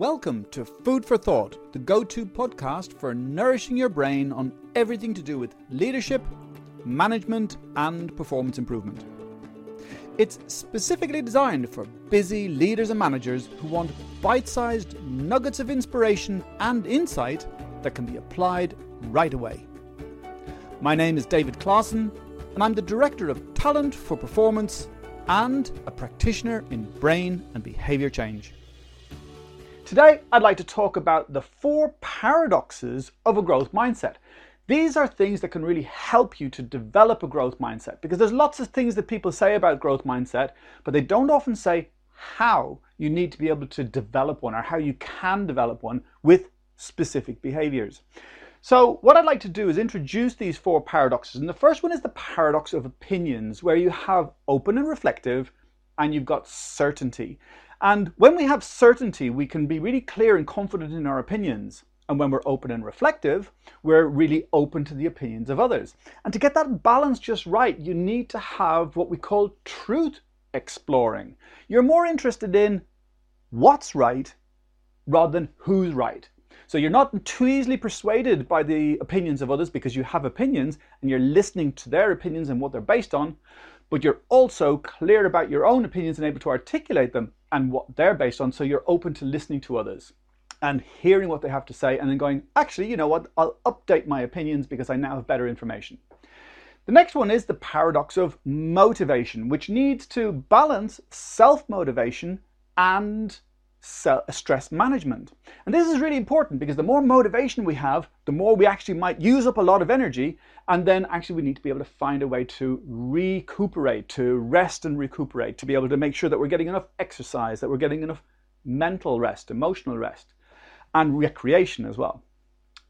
Welcome to Food for Thought, the go to podcast for nourishing your brain on everything to do with leadership, management, and performance improvement. It's specifically designed for busy leaders and managers who want bite sized nuggets of inspiration and insight that can be applied right away. My name is David Clausen, and I'm the Director of Talent for Performance and a practitioner in brain and behaviour change. Today, I'd like to talk about the four paradoxes of a growth mindset. These are things that can really help you to develop a growth mindset because there's lots of things that people say about growth mindset, but they don't often say how you need to be able to develop one or how you can develop one with specific behaviors. So, what I'd like to do is introduce these four paradoxes. And the first one is the paradox of opinions, where you have open and reflective, and you've got certainty. And when we have certainty, we can be really clear and confident in our opinions. And when we're open and reflective, we're really open to the opinions of others. And to get that balance just right, you need to have what we call truth exploring. You're more interested in what's right rather than who's right. So you're not too easily persuaded by the opinions of others because you have opinions and you're listening to their opinions and what they're based on, but you're also clear about your own opinions and able to articulate them and what they're based on. So you're open to listening to others and hearing what they have to say and then going, actually, you know what, I'll update my opinions because I now have better information. The next one is the paradox of motivation, which needs to balance self motivation and stress management. And this is really important because the more motivation we have, the more we actually might use up a lot of energy. And then actually, we need to be able to find a way to recuperate, to rest and recuperate, to be able to make sure that we're getting enough exercise, that we're getting enough mental rest, emotional rest, and recreation as well.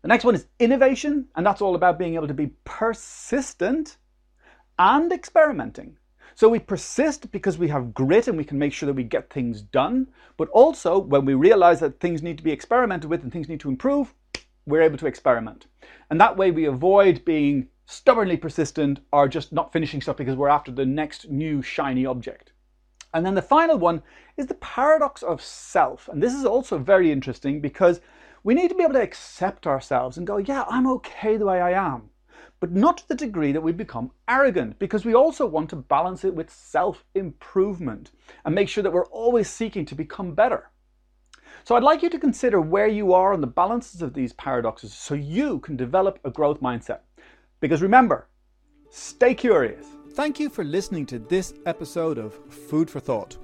The next one is innovation, and that's all about being able to be persistent and experimenting. So we persist because we have grit and we can make sure that we get things done. But also, when we realize that things need to be experimented with and things need to improve, we're able to experiment. And that way we avoid being stubbornly persistent or just not finishing stuff because we're after the next new shiny object. And then the final one is the paradox of self. And this is also very interesting because we need to be able to accept ourselves and go, yeah, I'm okay the way I am but not to the degree that we become arrogant, because we also want to balance it with self improvement and make sure that we're always seeking to become better. So I'd like you to consider where you are on the balances of these paradoxes so you can develop a growth mindset. Because remember, stay curious. Thank you for listening to this episode of Food for Thought.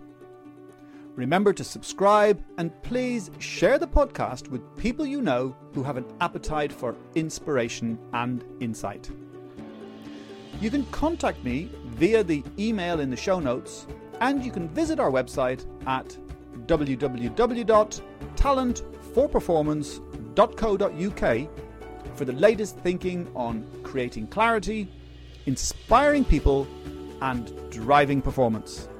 Remember to subscribe and please share the podcast with people you know who have an appetite for inspiration and insight. You can contact me via the email in the show notes, and you can visit our website at www.talentforperformance.co.uk for the latest thinking on creating clarity, inspiring people, and driving performance.